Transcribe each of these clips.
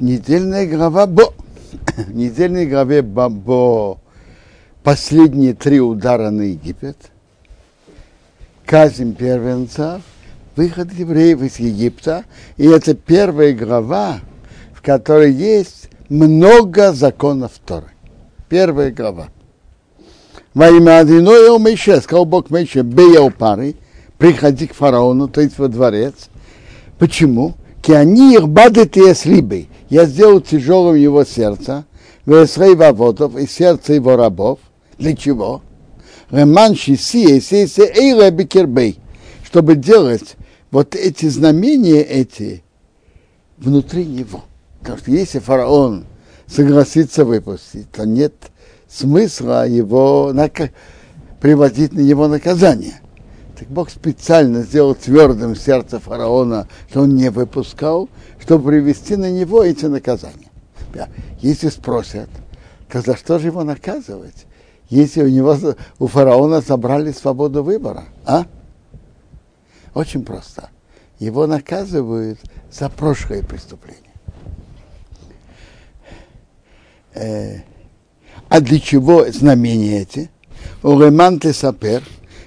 недельная глава Бо. недельной главе Бо последние три удара на Египет, казнь первенцев, выход евреев из Египта, и это первая глава, в которой есть много законов Торы. Первая глава. Во имя Адиноя Мейше, сказал Бог Мейше, бей пары, приходи к фараону, то есть во дворец. Почему? Ки они их бадет и слибы. Я сделал тяжелым его сердце, весрей ваводов и сердце его рабов. Для чего? Реман шиси эйра бекербей. Чтобы делать вот эти знамения эти внутри него. Потому что если фараон согласится выпустить, то нет смысла его приводить на его наказание. Так Бог специально сделал твердым сердце фараона, что он не выпускал, чтобы привести на него эти наказания. Если спросят, то за что же его наказывать, если у него, у фараона забрали свободу выбора, а? Очень просто. Его наказывают за прошлое преступление. Э, а для чего знамения эти? Уреман ты сапер,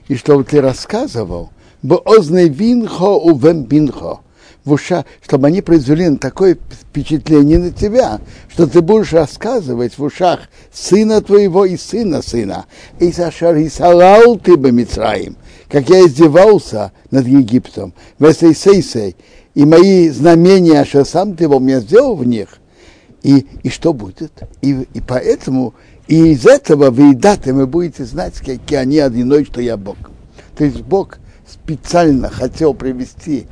и чтобы ты рассказывал, бы озный винхо увем бинхо, в уша, чтобы они произвели такое впечатление на тебя, что ты будешь рассказывать в ушах сына твоего и сына сына. И сашар и салал ты бы Мицраим, как я издевался над Египтом, весейсейсей, и мои знамения, что сам ты его меня сделал в них, и, и что будет? И, и поэтому и из этого вы даты вы будете знать, какие они одиной, что я Бог. То есть Бог специально хотел привести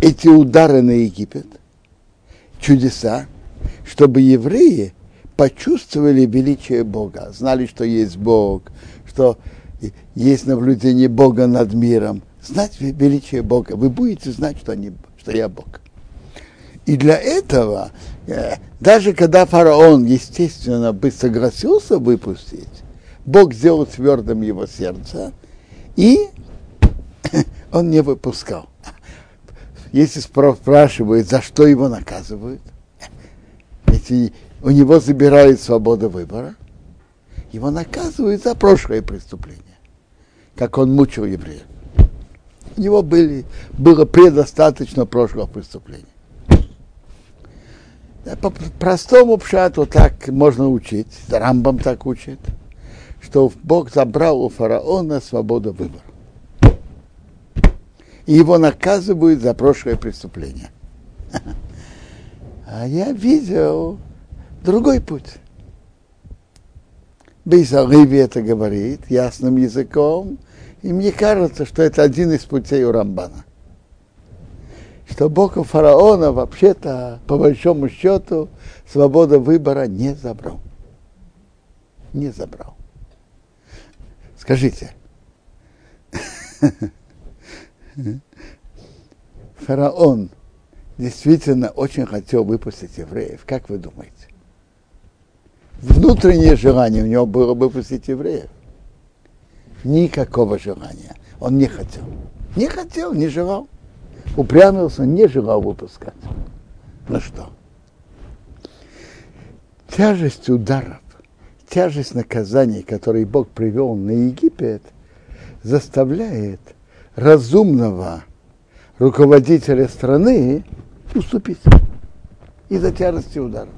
эти удары на Египет, чудеса, чтобы евреи почувствовали величие Бога, знали, что есть Бог, что есть наблюдение Бога над миром. Знать величие Бога. Вы будете знать, что, они, что я Бог. И для этого, даже когда фараон, естественно, бы согласился выпустить, Бог сделал твердым его сердце, и он не выпускал. Если спрашивают, за что его наказывают, если у него забирают свободу выбора, его наказывают за прошлое преступление, как он мучил евреев. У него были, было предостаточно прошлого преступления. По простому пшату так можно учить, Рамбам так учит, что Бог забрал у фараона свободу выбора и его наказывают за прошлое преступление. А я видел другой путь. Бейсаливи это говорит ясным языком, и мне кажется, что это один из путей у Рамбана. Что Бог у фараона вообще-то, по большому счету, свобода выбора не забрал. Не забрал. Скажите, фараон действительно очень хотел выпустить евреев. Как вы думаете? Внутреннее желание у него было выпустить евреев. Никакого желания. Он не хотел. Не хотел, не желал. Упрямился, не желал выпускать. Ну что? Тяжесть ударов, тяжесть наказаний, которые Бог привел на Египет, заставляет – разумного руководителя страны уступить из-за тяжести удара.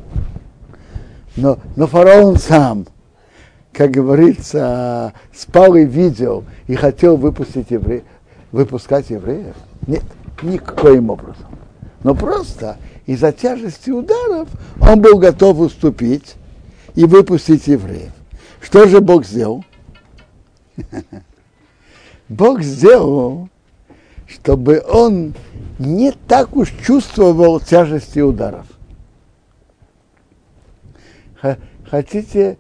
Но, но фараон сам, как говорится, спал и видел и хотел выпустить евреев, выпускать евреев. Нет, никаким образом. Но просто из-за тяжести ударов он был готов уступить и выпустить евреев. Что же Бог сделал? Бог сделал, чтобы он не так уж чувствовал тяжести ударов. Хотите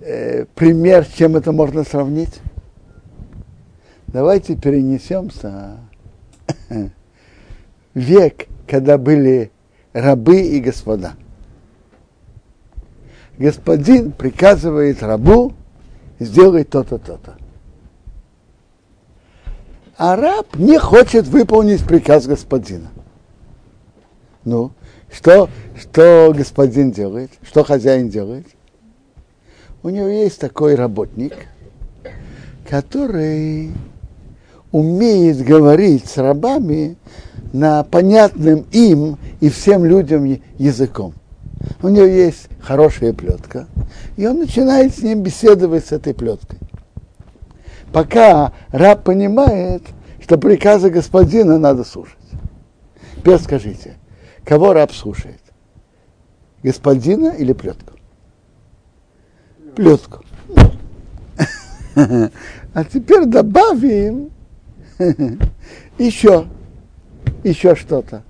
э, пример, чем это можно сравнить? Давайте перенесемся век, когда были рабы и господа. Господин приказывает рабу сделать то-то, то-то а раб не хочет выполнить приказ господина. Ну, что, что господин делает? Что хозяин делает? У него есть такой работник, который умеет говорить с рабами на понятным им и всем людям языком. У него есть хорошая плетка, и он начинает с ним беседовать с этой плеткой. Пока раб понимает, что приказы господина надо слушать. Теперь скажите, кого раб слушает? Господина или плетку? Плетку. А теперь добавим еще, еще что-то.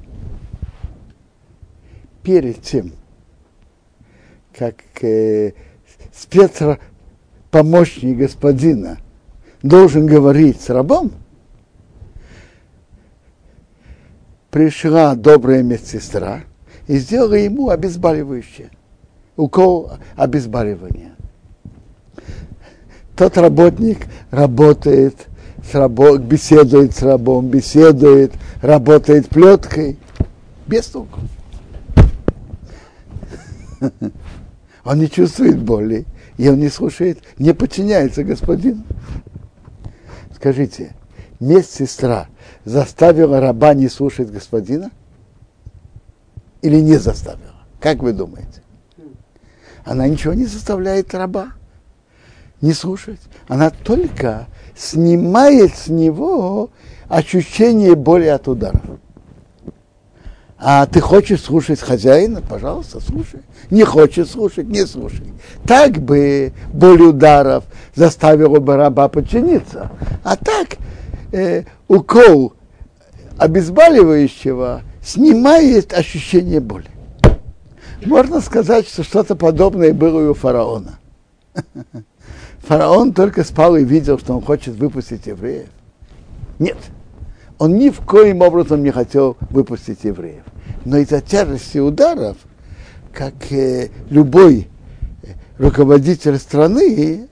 Перед тем, как э, спецпомощник господина должен говорить с рабом, пришла добрая медсестра и сделала ему обезболивающее, укол обезболивания. Тот работник работает с рабо, беседует с рабом, беседует, работает плеткой, без толку. Он не чувствует боли, и он не слушает, не подчиняется господину. Скажите, медсестра заставила раба не слушать господина? Или не заставила? Как вы думаете? Она ничего не заставляет раба не слушать. Она только снимает с него ощущение боли от ударов. А ты хочешь слушать хозяина, пожалуйста, слушай. Не хочешь слушать, не слушай. Так бы боль ударов заставила бы раба подчиниться. А так э, укол обезболивающего снимает ощущение боли. Можно сказать, что что-то подобное было и у фараона. Фараон только спал и видел, что он хочет выпустить евреев. Нет, он ни в коем образом не хотел выпустить евреев. Но из-за тяжести ударов, как э, любой э, руководитель страны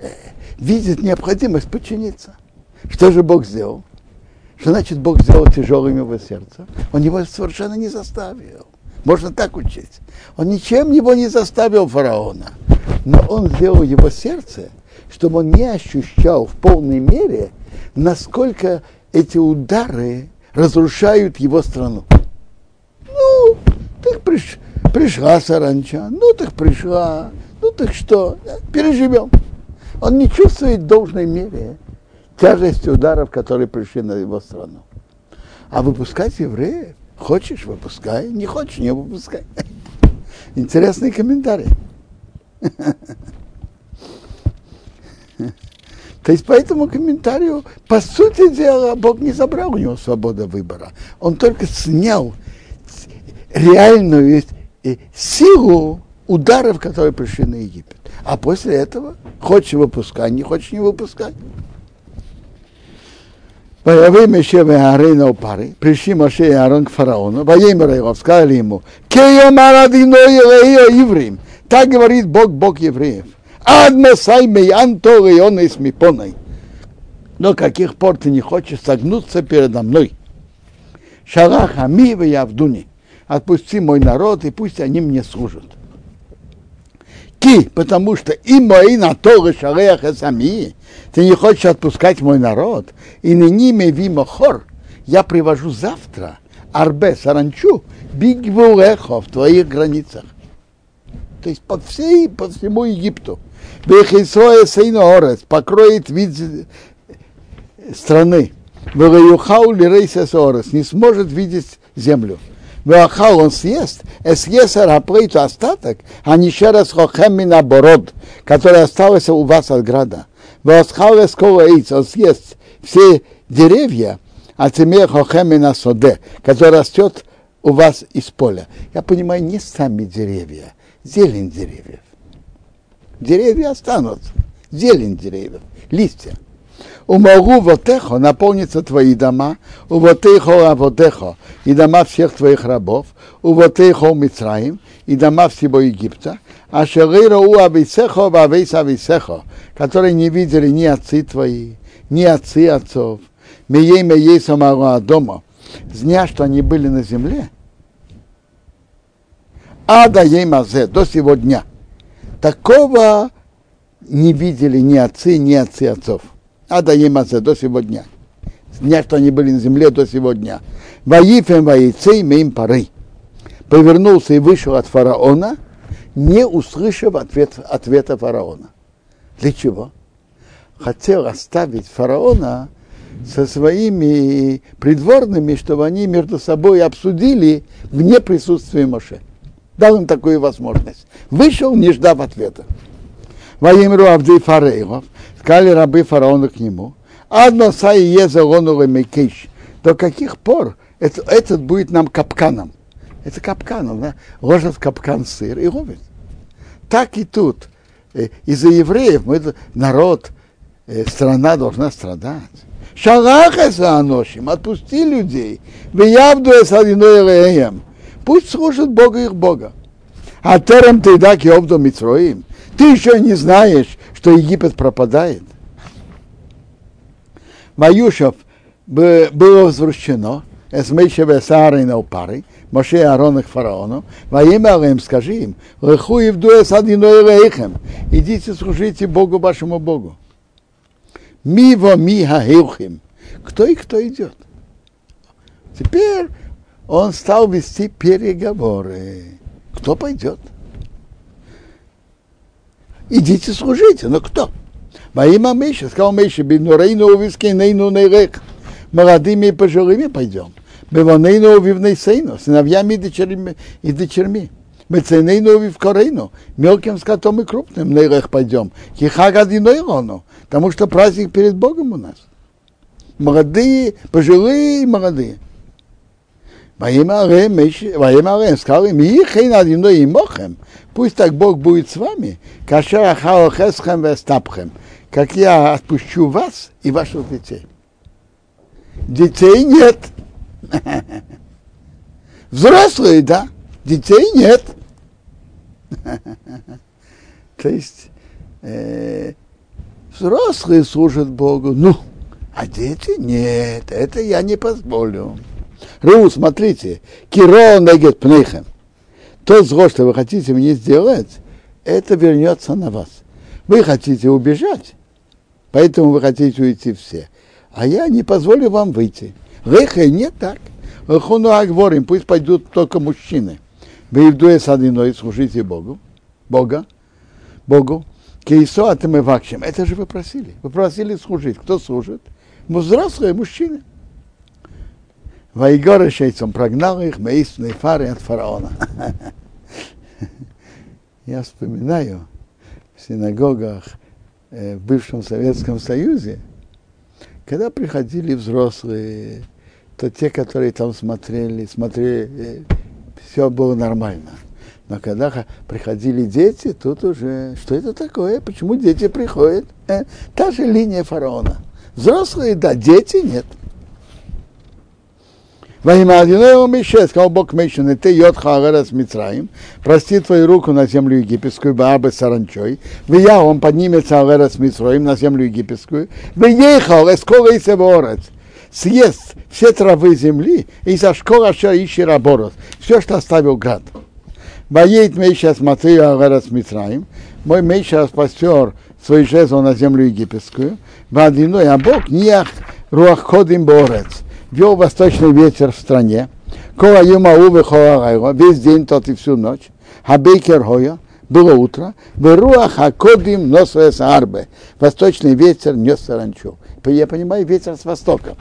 э, видит необходимость подчиниться. Что же Бог сделал? Что значит Бог сделал тяжелым его сердце? Он его совершенно не заставил. Можно так учить. Он ничем его не заставил фараона но он сделал его сердце, чтобы он не ощущал в полной мере, насколько эти удары разрушают его страну. Ну, так приш, пришла саранча, ну так пришла, ну так что, переживем. Он не чувствует в должной мере тяжести ударов, которые пришли на его страну. А выпускать евреев, хочешь, выпускай, не хочешь, не выпускай. Интересный комментарий. То есть по этому комментарию, по сути дела, Бог не забрал у него свободу выбора. Он только снял реальную силу ударов, которые пришли на Египет. А после этого хочешь выпускай, не хочешь не выпускай. Появы Меше и Аарон у пары, пришли Моше и Аарон к фараону, воемер его, сказали ему, «Кея марадино евреем, так говорит Бог, Бог евреев. Адмасай мейан и он из мипоной. До каких пор ты не хочешь согнуться передо мной? Шалах ами в явдуни. Отпусти мой народ, и пусть они мне служат. Ки, потому что и мои на то шалех сами. Ты не хочешь отпускать мой народ, и на ними вимохор. Я привожу завтра арбе саранчу бигвулехо в твоих границах то есть по всей, по всему Египту. Бехисоя Сейноорес покроет вид страны. Вегаюхау лирейса сорес не сможет видеть землю. Веахау он съест, съест араплейту остаток, а не еще раз хохеми наоборот, который остался у вас от града. Веасхау эскола он съест все деревья, а тебе хохеми на соде, который растет у вас из поля. Я понимаю, не сами деревья, зелень деревьев. Деревья останутся, зелень деревьев, листья. У могу вотехо наполнится твои дома, у вотехо авотехо и дома всех твоих рабов, у вотехо Мицраим и дома всего Египта, а шерейра у ависехо вавейс ависехо, которые не видели ни отцы твои, ни отцы отцов, меей меей самого дома, зня, что они были на земле, Ада Еймазе, до сего дня. Такого не видели ни отцы, ни отцы отцов. Ада Еймазе, до сего дня. С дня, что они были на земле до сего дня. Ваифем воицей им поры. Повернулся и вышел от фараона, не услышав ответ, ответа фараона. Для чего? Хотел оставить фараона со своими придворными, чтобы они между собой обсудили вне присутствия Моше. Дал им такую возможность. Вышел, не ждав ответа. Ваимру Авдей Фарейлов, сказали рабы фараона к нему, Адно сай езелону мекиш. До каких пор это, этот будет нам капканом? Это капканом, да? ложат в капкан сыр и ловит. Так и тут. Э, из-за евреев мы, народ, э, страна должна страдать. Шалаха аношим, отпусти людей. В явду эсадиноэлеем. Пусть служат Бога их Бога. А терем ты так и обду Митроим. Ты еще не знаешь, что Египет пропадает. Маюшев было возвращено, Эсмейшеве Саарой на упары, Моше и Аарон их фараону, во имя им скажи им, леху и вдуэ садиной идите служите Богу вашему Богу. Миво миха хилхим. Кто и кто идет? Теперь он стал вести переговоры. Кто пойдет? Идите служите, но кто? Во имя Миша, сказал Миша, бинурейну увискинейну нейрех. Молодыми и пожилыми пойдем. Беванейну увивнейсейну, сыновьями и дочерьми. И дочерьми. Мецейнейну увивкорейну, мелким скотом и крупным нейрех пойдем. Хихагадиной рону, потому что праздник перед Богом у нас. Молодые, пожилые и молодые. Во имя Арем сказал им, Ихейн одиной и мохем, пусть так Бог будет с вами, кашер ахалохесхем вестапхем, как я отпущу вас и ваших детей. Детей нет. Взрослые, да, детей нет. То есть э, взрослые служат Богу, ну, а дети нет, это я не позволю. Ру, смотрите, киро негет пнейхем. То зло, что вы хотите мне сделать, это вернется на вас. Вы хотите убежать, поэтому вы хотите уйти все. А я не позволю вам выйти. Реха не так. Хуну говорим, пусть пойдут только мужчины. Вы в дуэ садиной служите Богу. Бога. Богу. Кейсо а мы вакшим. Это же вы просили. Вы просили служить. Кто служит? Взрослые мужчины. Вайгора Шейцом прогнал их Мейсной фары от фараона. Я вспоминаю в синагогах в бывшем Советском Союзе, когда приходили взрослые, то те, которые там смотрели, смотрели, все было нормально. Но когда приходили дети, тут уже, что это такое? Почему дети приходят? Э, та же линия фараона. Взрослые, да, дети нет. Адиноева Мише, сказал Бог Мишин, ты йод хагара с Мицраим, прости твою руку на землю египетскую, баабы саранчой, в я он поднимется агара с Мицраим на землю египетскую, в ехал, эскола и себорец, съест все травы земли, и за школа ищи раборос, все, что оставил град. Боит Мейша смотри агара с Мицраим, мой Мейша спастер свой жезл на землю египетскую, в а Бог не руах ходим борец, вел восточный ветер в стране, кола юма увы весь день, тот и всю ночь, хабейкер было утро, в руах акодим носуэс арбе, восточный ветер нес саранчу. Я понимаю, ветер с востока.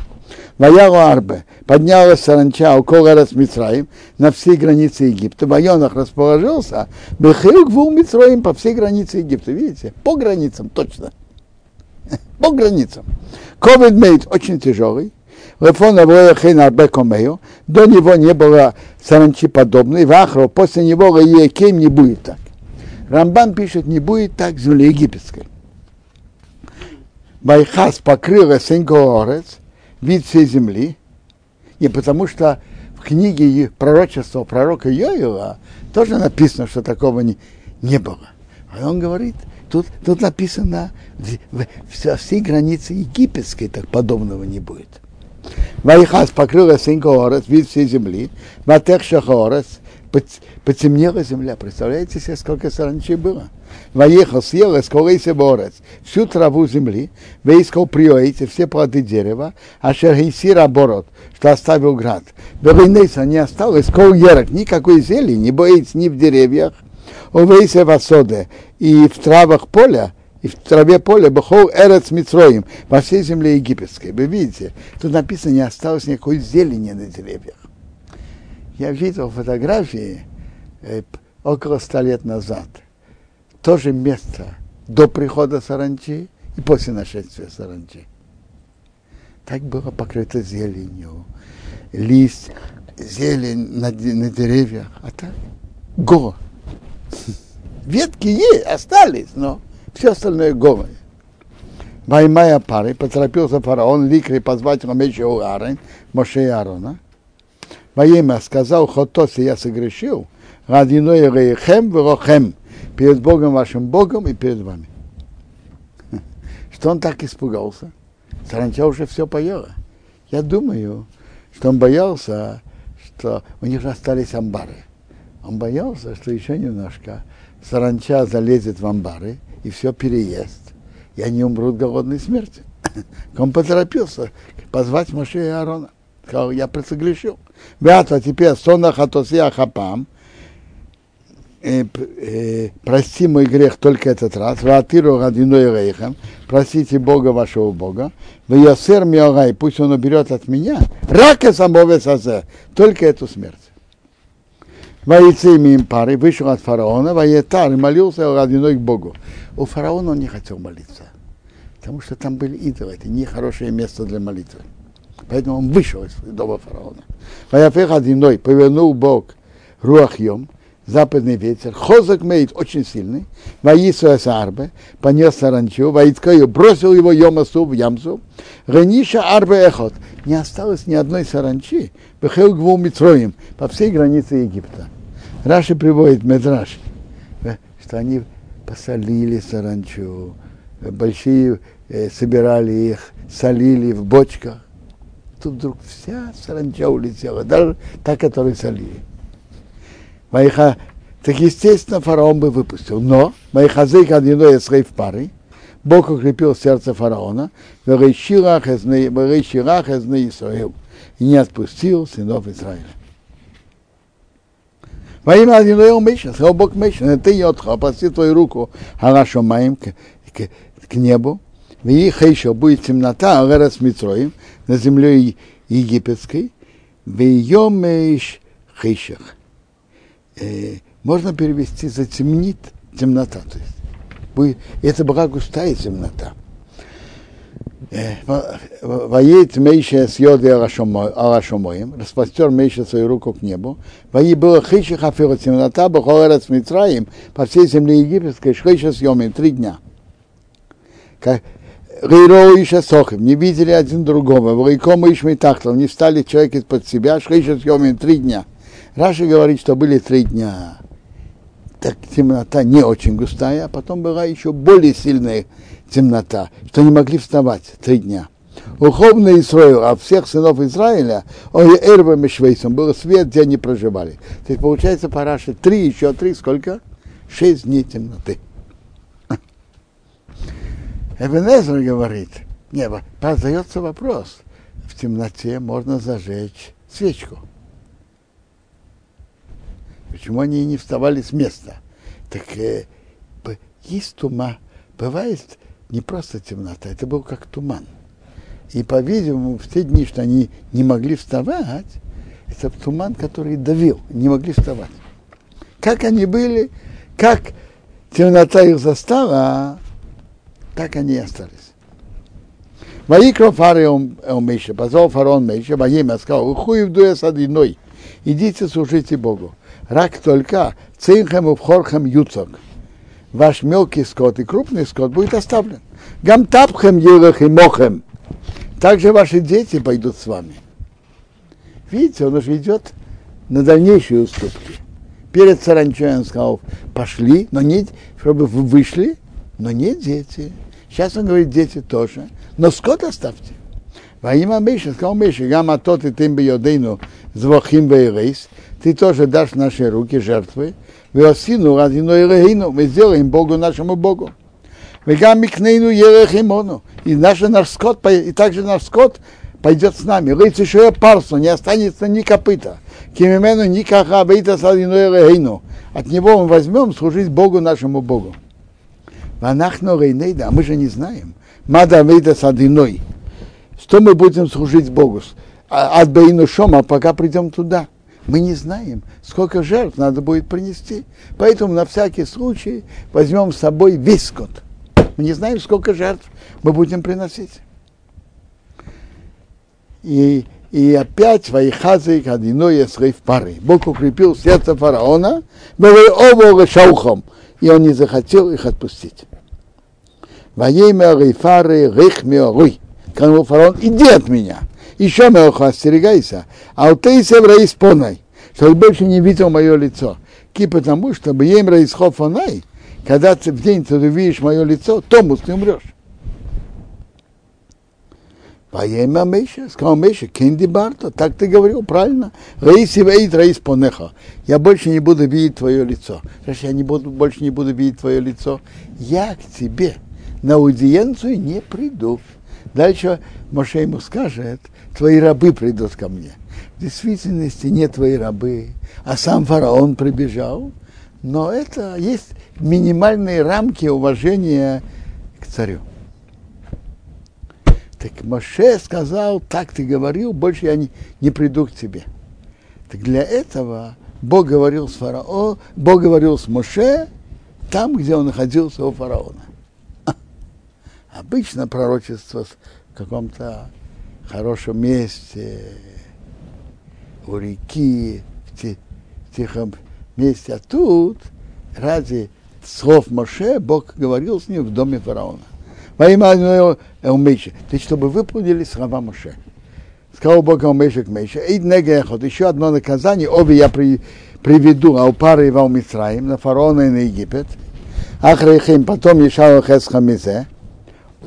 Ваялу арбе, поднялась саранча у Коларас Мицраим на всей границе Египта. В районах расположился, בכל גבול מצרים по всей границе Египта. Видите, по границам точно. По границам. כבד מאד очень тяжелый. До него не было саранчи подобной, Вахро, после него Екем не будет так. Рамбан пишет, не будет так земли египетской. ויכס покрыла את עין הארץ, вид всей земли, и потому что в книге пророчества пророка Йоила тоже написано, что такого не, не было. А он говорит, тут, тут написано, в, в, в всей границе египетской так подобного не будет. Вайхас покрыла синько орец, вид всей земли, ватех шахорец, потемнела земля. Представляете себе, сколько саранчи было? Воехал, съел, сколейся борец, всю траву земли, выискал приоите, все плоды дерева, а шергейсира оборот, что оставил град. Бевейнейса не осталось, кол ерок, никакой зелени, не боится ни в деревьях, увейся в осоде, и в травах поля, и в траве поля бахол эрец митроим, во всей земле египетской. Вы видите, тут написано, не осталось никакой зелени на деревьях. Я видел фотографии э, около ста лет назад. То же место до прихода саранчи и после нашествия саранчи. Так было покрыто зеленью, лист, зелень на, на деревьях, а так го. Ветки есть, остались, но все остальное голое. Ваймая пары, поторопился фараон, ликри позвать Рамеча Уарен, Моше и Аарона. Во сказал, хотоси я согрешил, радиной рейхем врохем, перед Богом вашим Богом и перед вами. Что он так испугался? Саранча уже все поела. Я думаю, что он боялся, что у них остались амбары. Он боялся, что еще немножко саранча залезет в амбары и все переест, и они умрут голодной смерти. Он поторопился позвать Моше и Аарона. Сказал, я пресогрешил. Вята теперь сонах атосия хапам, э, э, прости мой грех только этот раз, ватиру радиной рейхам, простите Бога вашего Бога, в ясер миогай, пусть он уберет от меня, рака самого сазе, только эту смерть. Воицы им пары, вышел от фараона, воетар, молился родиной к Богу. У фараона он не хотел молиться, потому что там были идолы, это нехорошее место для молитвы. Поэтому он вышел из дома фараона. Ваяфех одиной повернул Бог руахьем, западный ветер, хозак мейт очень сильный, воису арбе, понес саранчу, воицкаю, бросил его йомасу в ямсу, Рениша арбе эхот, не осталось ни одной саранчи, Бехел Гву Митроим, по всей границе Египта. Раши приводит Медраш, э, что они посолили саранчу, большие э, собирали их, солили в бочках. Тут вдруг вся саранча улетела, даже та, которую солили. Моиха, так естественно, фараон бы выпустил. Но Моихазейк одиной в пары, Бог укрепил сердце фараона, Верещирах из Исраил и не отпустил сынов Израиля. Во имя Адиноэл Миша, сказал Бог Миша, ты йотха, опусти твою руку хорошо моим к, к, к небу, в их еще будет темнота, а с Митроем, на земле египетской, в ее мейш хейшах. Э, можно перевести затемнит темнота, то есть будет, это была густая темнота. Воед Мейша с Йоды Арашомоем, распростер Мейша свою руку к небу. Вои было хейши хафира темнота, бахолерец Митраим, по всей земле египетской, шхейша съемим, три дня. Рейро и Сохим, не видели один другого, Вайкома и Шмитахтал, не стали человек из-под себя, шхейша съемим, три дня. Раши говорит, что были три дня. Так темнота не очень густая, а потом была еще более сильная темнота, что не могли вставать три дня. Уховный Исраил, а всех сынов Израиля, ой, Эрбом и Швейцем, был свет, где они проживали. То есть получается по Раши три, еще три, сколько? Шесть дней темноты. Эбенезер говорит, не, задается вопрос, в темноте можно зажечь свечку. Почему они не вставали с места? Так э, есть тума, бывает не просто темнота, это был как туман. И, по-видимому, в те дни, что они не могли вставать, это туман, который давил, не могли вставать. Как они были, как темнота их застала, так они и остались. Ваикро фареум Мейша, позвал фараон Мейша, во имя сказал, ухуев дуя с одиной, идите служите Богу. Рак только, цинхем и вхорхем юцок ваш мелкий скот и крупный скот будет оставлен. Гамтапхем елах и мохем. Также ваши дети пойдут с вами. Видите, он уже идет на дальнейшие уступки. Перед саранчой он сказал, пошли, но не, чтобы вы вышли, но не дети. Сейчас он говорит, дети тоже. Но скот оставьте. Во имя Миша, сказал Миша, гамма тот и тем бьёдейну звохим бейрейс, ты тоже дашь наши руки жертвы, веосину радину и мы сделаем Богу нашему Богу. Вегам микнейну ерехимону, и наш, наш скот, и также наш скот пойдет с нами. Рыц еще парсу, не останется ни копыта. Кимимену ни каха бейта садину ерехину. От него мы возьмем служить Богу нашему Богу. Ванахно рейнейда, а мы же не знаем. Мада вейда садиной. Что мы будем служить Богу? От Бейну Шома, пока придем туда. Мы не знаем, сколько жертв надо будет принести. Поэтому на всякий случай возьмем с собой весь скот. Мы не знаем, сколько жертв мы будем приносить. И, и опять Вайхазы Кадиной в пары. Бог укрепил сердце фараона, шаухом, и он не захотел их отпустить. Воемя Рейфары Рейхмеоруй. Сказал фараон, иди от меня. Еще меоха, остерегайся. А у ты севра испонай, чтобы больше не видел мое лицо. Ки потому, что ем рейсхофонай, когда ты в день ты увидишь мое лицо, Томус ты умрешь. Поема Меша, сказал Меша, кенди барто, так ты говорил, правильно. Рейси вейт рейс понеха. Я больше не буду видеть твое лицо. Значит, я не буду, больше не буду видеть твое лицо. Я к тебе на аудиенцию не приду. Дальше Моше ему скажет, твои рабы придут ко мне. В действительности не твои рабы, а сам фараон прибежал. Но это есть минимальные рамки уважения к царю. Так Моше сказал, так ты говорил, больше я не, не приду к тебе. Так для этого Бог говорил с фараоном, Бог говорил с Моше там, где он находился у фараона. Обычно пророчество в каком-то хорошем месте, у реки, в, тихом месте, а тут ради слов Моше Бог говорил с ним в доме фараона. Во имя Элмейша. То есть, чтобы выполнили слова Моше. Сказал Бог Элмейша к Мейше. Эйд негехот. Еще одно наказание. Обе я при, приведу Алпары и Валмитраим на фараона и на Египет. Ахрейхим, потом Ешау Хесхамизе.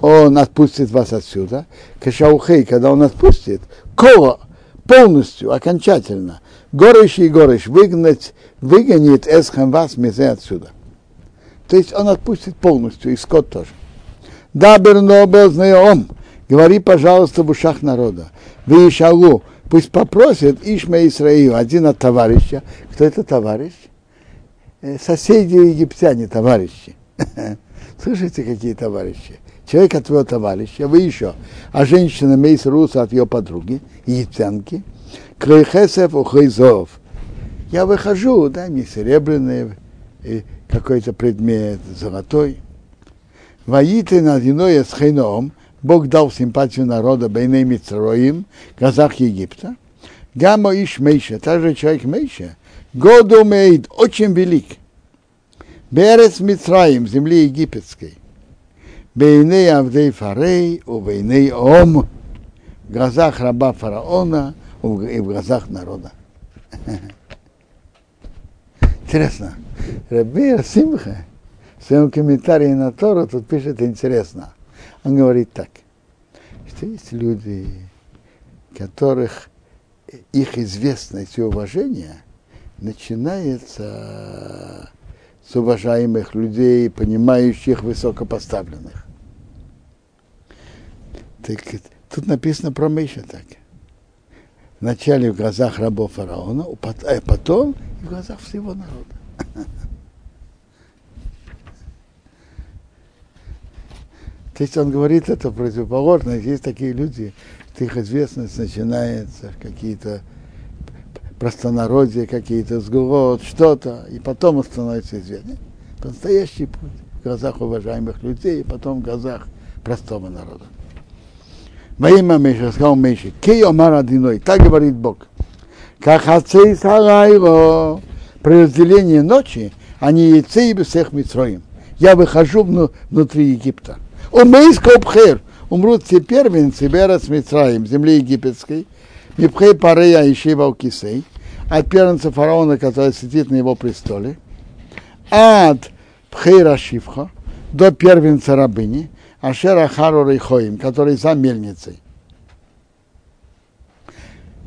Он отпустит вас отсюда. Кашаухей, когда он отпустит, кола полностью, окончательно, горыш и горыш выгнать, выгонит эсхам вас мизе отсюда. То есть он отпустит полностью, и скот тоже. Да, Бернобел знаем. Говори, пожалуйста, в ушах народа. Вы пусть попросит Ишма Исраил, один от товарища. Кто это товарищ? Э, соседи египтяне, товарищи. Слышите, какие товарищи? Человек от твоего товарища, вы еще, а женщина Мейс Руса от ее подруги, египтянки, Крейхесев Ухайзов. Я выхожу, дай мне серебряный какой-то предмет, золотой. Ваиты над иное с Хейном, Бог дал симпатию народа Бейней Мицроим, казах Египта. Гамо Иш Мейша, также человек Мейша, Году Мейд, очень велик. Берец Мицраим, земли египетской. Бейней Авдей Фарей, у Бейней Ом, в глазах раба фараона и в глазах народа. Интересно. Раби Симха, в своем комментарии на Тору тут пишет интересно. Он говорит так, что есть люди, которых их известность и уважение начинается с уважаемых людей, понимающих высокопоставленных. Так, тут написано про Миша так. Вначале в глазах рабов фараона, а потом в глазах всего народа. То есть он говорит это противоположно. Есть такие люди, что их известность начинается, какие-то простонародье, какие-то сгурот, что-то, и потом он становится известным. Настоящий путь в глазах уважаемых людей, и потом в глазах простого народа. Во имя Миша, сказал Миша, кей омар одиной, так говорит Бог. Как отцы сарайро, при разделении ночи, они яйцы и всех митроим. Я выхожу внутри Египта. Умейско пхер. Умрут все первенцы Берас Мицраим, земли египетской, Мипхей Парея и Шива Кисей, от первенца фараона, который сидит на его престоле, от Пхейра Шивха до первенца рабыни, Ашера Хару Рейхоим, который за мельницей.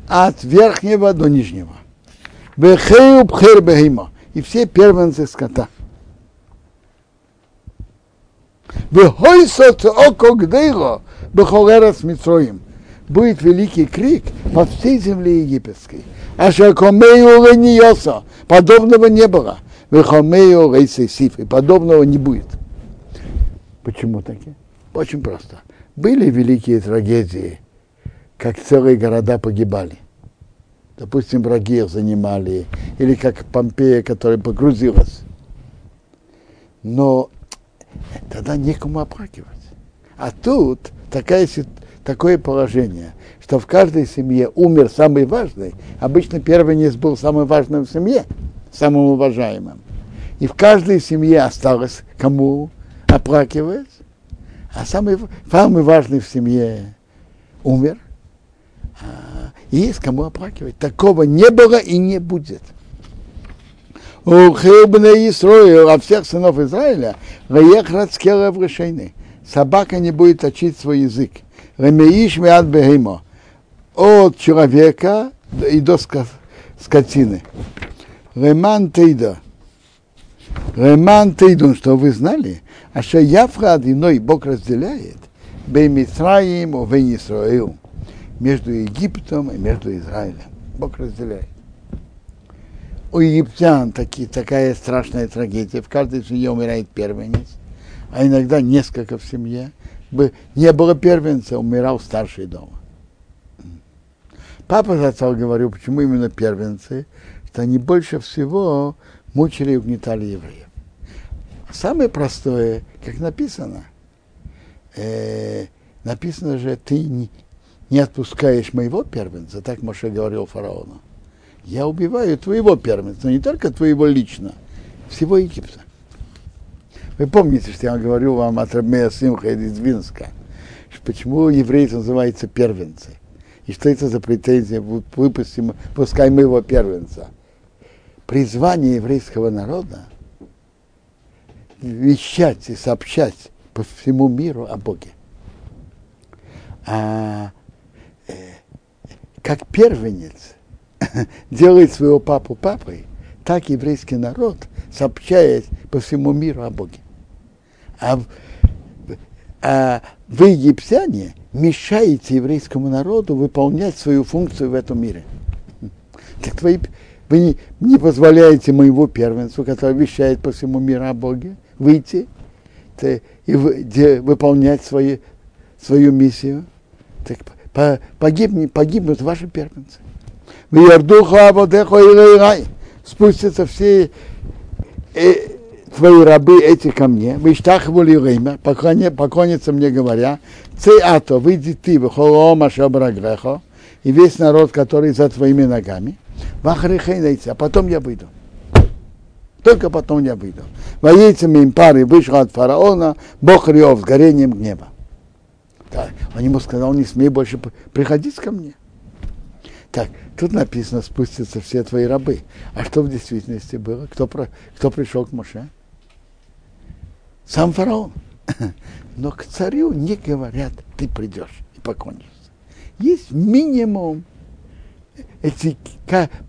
от верхнего до нижнего. Бехею пхер бехима. И все первенцы скота. Вехойсот око гдейго бехолерас митроим. Будет великий крик по всей земле египетской. А шакомею лениоса. Подобного не было. Вехомею рейсесиф. И подобного не будет. Почему таки? Очень просто. Были великие трагедии, как целые города погибали. Допустим, враги их занимали, или как Помпея, которая погрузилась. Но тогда некому оплакивать. А тут такая, такое положение, что в каждой семье умер самый важный. Обычно первенец был самым важным в семье, самым уважаемым. И в каждой семье осталось кому оплакивать, а самый, самый важный в семье умер, а, и есть кому оплакивать. Такого не было и не будет. У Хилбна Исроил, а всех сынов Израиля, Раехрацкера в решении. Собака не будет точить свой язык. Ремеиш миад бегемо. От человека и до скотины. Реман Тейда. Реман Тейдун, что вы знали, а что Яфра иной Бог разделяет, Беймитраим, Овен Исраил, между Египтом и между Израилем. Бог разделяет. У египтян таки, такая страшная трагедия. В каждой семье умирает первенец, а иногда несколько в семье. Не было первенца, умирал старший дома. Папа зацал говорил, почему именно первенцы, что они больше всего мучили и угнетали евреев. Самое простое, как написано, э, написано же, ты не, не отпускаешь моего первенца, так Моше говорил фараону. Я убиваю твоего первенца, не только твоего лично, всего Египта. Вы помните, что я говорю вам от Рабмея Симха из Винска, почему евреи называются первенцы, и что это за претензия, выпустим, пускай моего первенца. Призвание еврейского народа – вещать и сообщать по всему миру о Боге. А э, как первенец делает своего папу папой, так еврейский народ сообщает по всему миру о Боге. А, а вы, египтяне, мешаете еврейскому народу выполнять свою функцию в этом мире. Так твои, вы не, позволяете моего первенцу, который вещает по всему миру о Боге, выйти и выполнять свои, свою миссию, так погибнут, погибнут ваши первенцы. В Ярдуха, Абодехо и спустятся все э, твои рабы эти ко мне, вы штахвали время, поклонятся мне, говоря, цей ато, выйди ты, выхолома шабрагрехо, и весь народ, который за твоими ногами, а потом я выйду. Только потом я выйду. Воейцами им пары вышел от фараона, Бог рев с горением гнева. Так, он ему сказал, не смей больше приходить ко мне. Так, тут написано, спустятся все твои рабы. А что в действительности было? Кто, про, кто пришел к Моше? Сам фараон. Но к царю не говорят, ты придешь и поклонишься. Есть минимум эти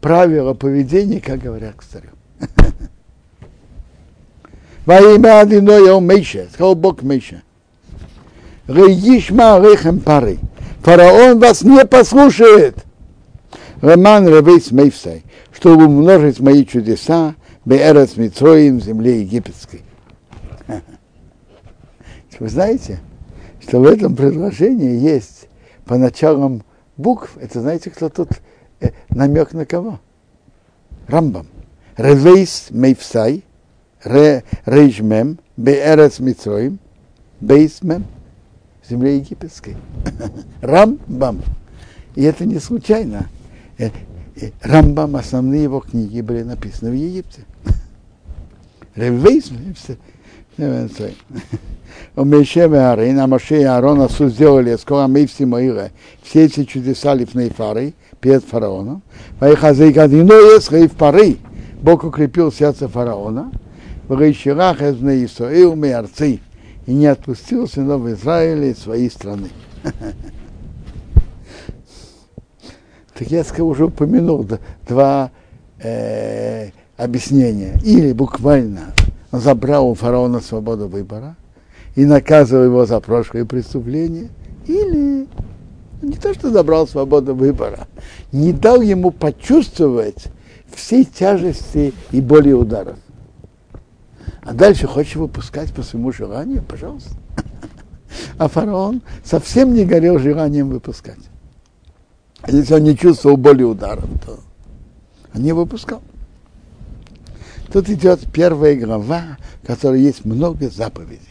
правила поведения, как говорят к царю. Во имя Адиноя Мейша, сказал Бог Мейша. Рейишма рехем пары. Фараон вас не послушает. Роман Ревейс Мейфсай, чтобы умножить мои чудеса Беэрец Митроим в земле египетской. Вы знаете, что в этом предложении есть по началам букв, это знаете, кто тут э, намек на кого? Рамбам. Ревейс Мейфсай, Рейжмем, Беэрец Митроим, Бейсмем, в земле египетской. Рамбам. И это не случайно. Э, э, Рамбам, основные его книги были написаны в Египте. Ревейсмем, у Мешева Арин, а Моше и Аарон Асу сделали, скоро мы все мои, все эти чудеса лифней фары перед фараоном. Вайхазей гадино есть в пары. Бог укрепил сердце фараона, Врейширах из Исраил Меарцы, и не отпустил сынов Израиля из своей страны. Так я уже упомянул два э, объяснения. Или буквально забрал у фараона свободу выбора и наказывал его за прошлые преступления, или не то, что забрал свободу выбора, не дал ему почувствовать всей тяжести и боли ударов. А дальше хочешь выпускать по своему желанию, пожалуйста. А фараон совсем не горел желанием выпускать. А если он не чувствовал боли ударов, то он не выпускал. Тут идет первая глава, в которой есть много заповедей.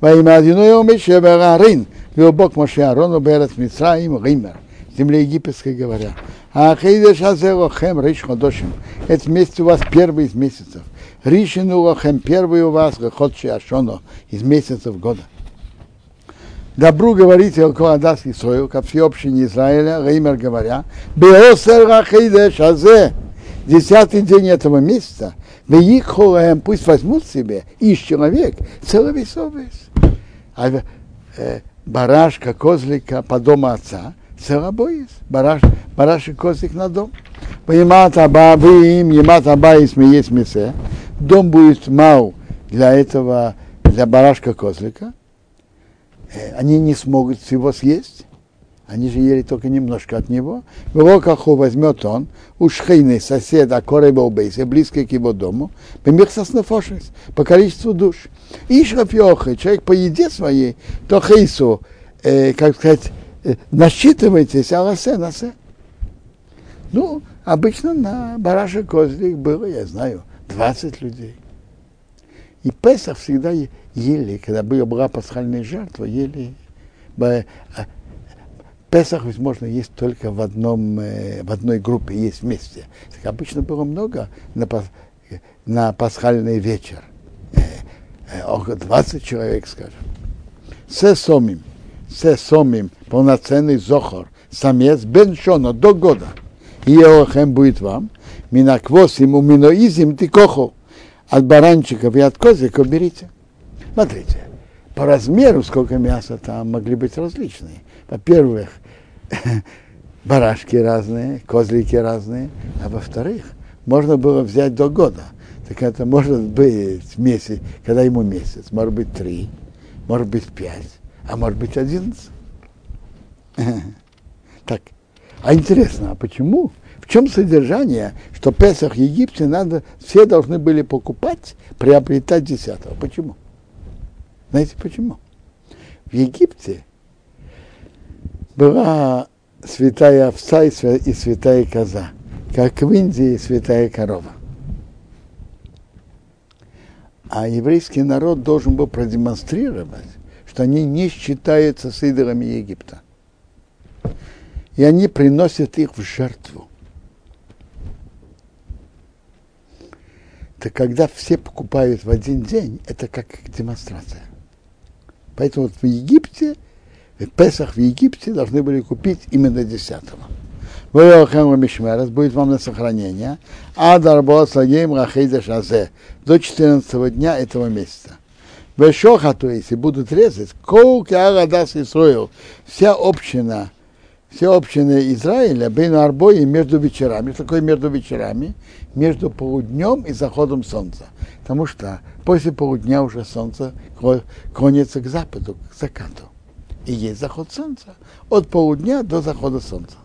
Во имя Адиноя Мишебарарин, Бог Моше Арону Берет Мицраим Ример, земле египетской говоря. А Хейдеш Азелохем Риш Ходошим. Это месяц у вас первый из месяцев. Ришину Лохем первый у вас Ходши Ашоно из месяцев года. Добру говорите Алкоадас Исроил, как всеобщине Израиля, Реймер говоря, Беосер Рахейдеш Азе, десятый день этого месяца, Веихолаем, пусть возьмут себе, ищ человек, целый совесть. А э, барашка, козлика по дому отца, целобоис, бараш, бараш и козлик на дом. Понимат аба, им, емат аба и смеет смесе, дом будет мал для этого, для барашка козлика, Э, они не смогут всего съесть. Они же ели только немножко от него. Велокаху возьмет он, у шхейны соседа Кореба Бейса, близко к его дому, помехсас нафошес, по количеству душ. И шрафьоха, человек по еде своей, то хейсу, э, как сказать, э, насчитывайтесь, аласе, насе. Ну, обычно на барашек козлик было, я знаю, 20 людей. И Песах всегда ели, когда была пасхальная жертва, ели. Песах ведь можно есть только в, одном, э, в одной группе, есть вместе. Так обычно было много на, на пасхальный вечер. Э, э, около 20 человек, скажем. Се сомим, се сомим, полноценный зохор, самец бен шона, до года. И Еохем будет вам, минаквосим, уминоизим, ты кохо. От баранчиков и от козиков берите. Смотрите, по размеру сколько мяса там могли быть различные. Во-первых, барашки разные, козлики разные, а во-вторых, можно было взять до года. Так это может быть месяц, когда ему месяц, может быть три, может быть пять, а может быть одиннадцать. Так, а интересно, а почему? В чем содержание, что Песах Египте надо, все должны были покупать, приобретать десятого? Почему? Знаете почему? В Египте была святая овца и святая коза, как в Индии святая корова. А еврейский народ должен был продемонстрировать, что они не считаются с идолами Египта. И они приносят их в жертву. Так когда все покупают в один день, это как демонстрация. Поэтому вот в Египте, Песах в Египте должны были купить именно десятого. Мишмерес будет вам на сохранение. Адар Боасагейм Рахейда Шазе до 14 дня этого месяца. Вешоха, то есть, и будут резать, колки Арадас Исроил, вся община, все общины Израиля, Бейну Арбои между вечерами. Что такое между вечерами? Между полуднем и заходом солнца. Потому что после полудня уже солнце клонится к западу, к закату. И есть заход солнца. От полудня до захода солнца.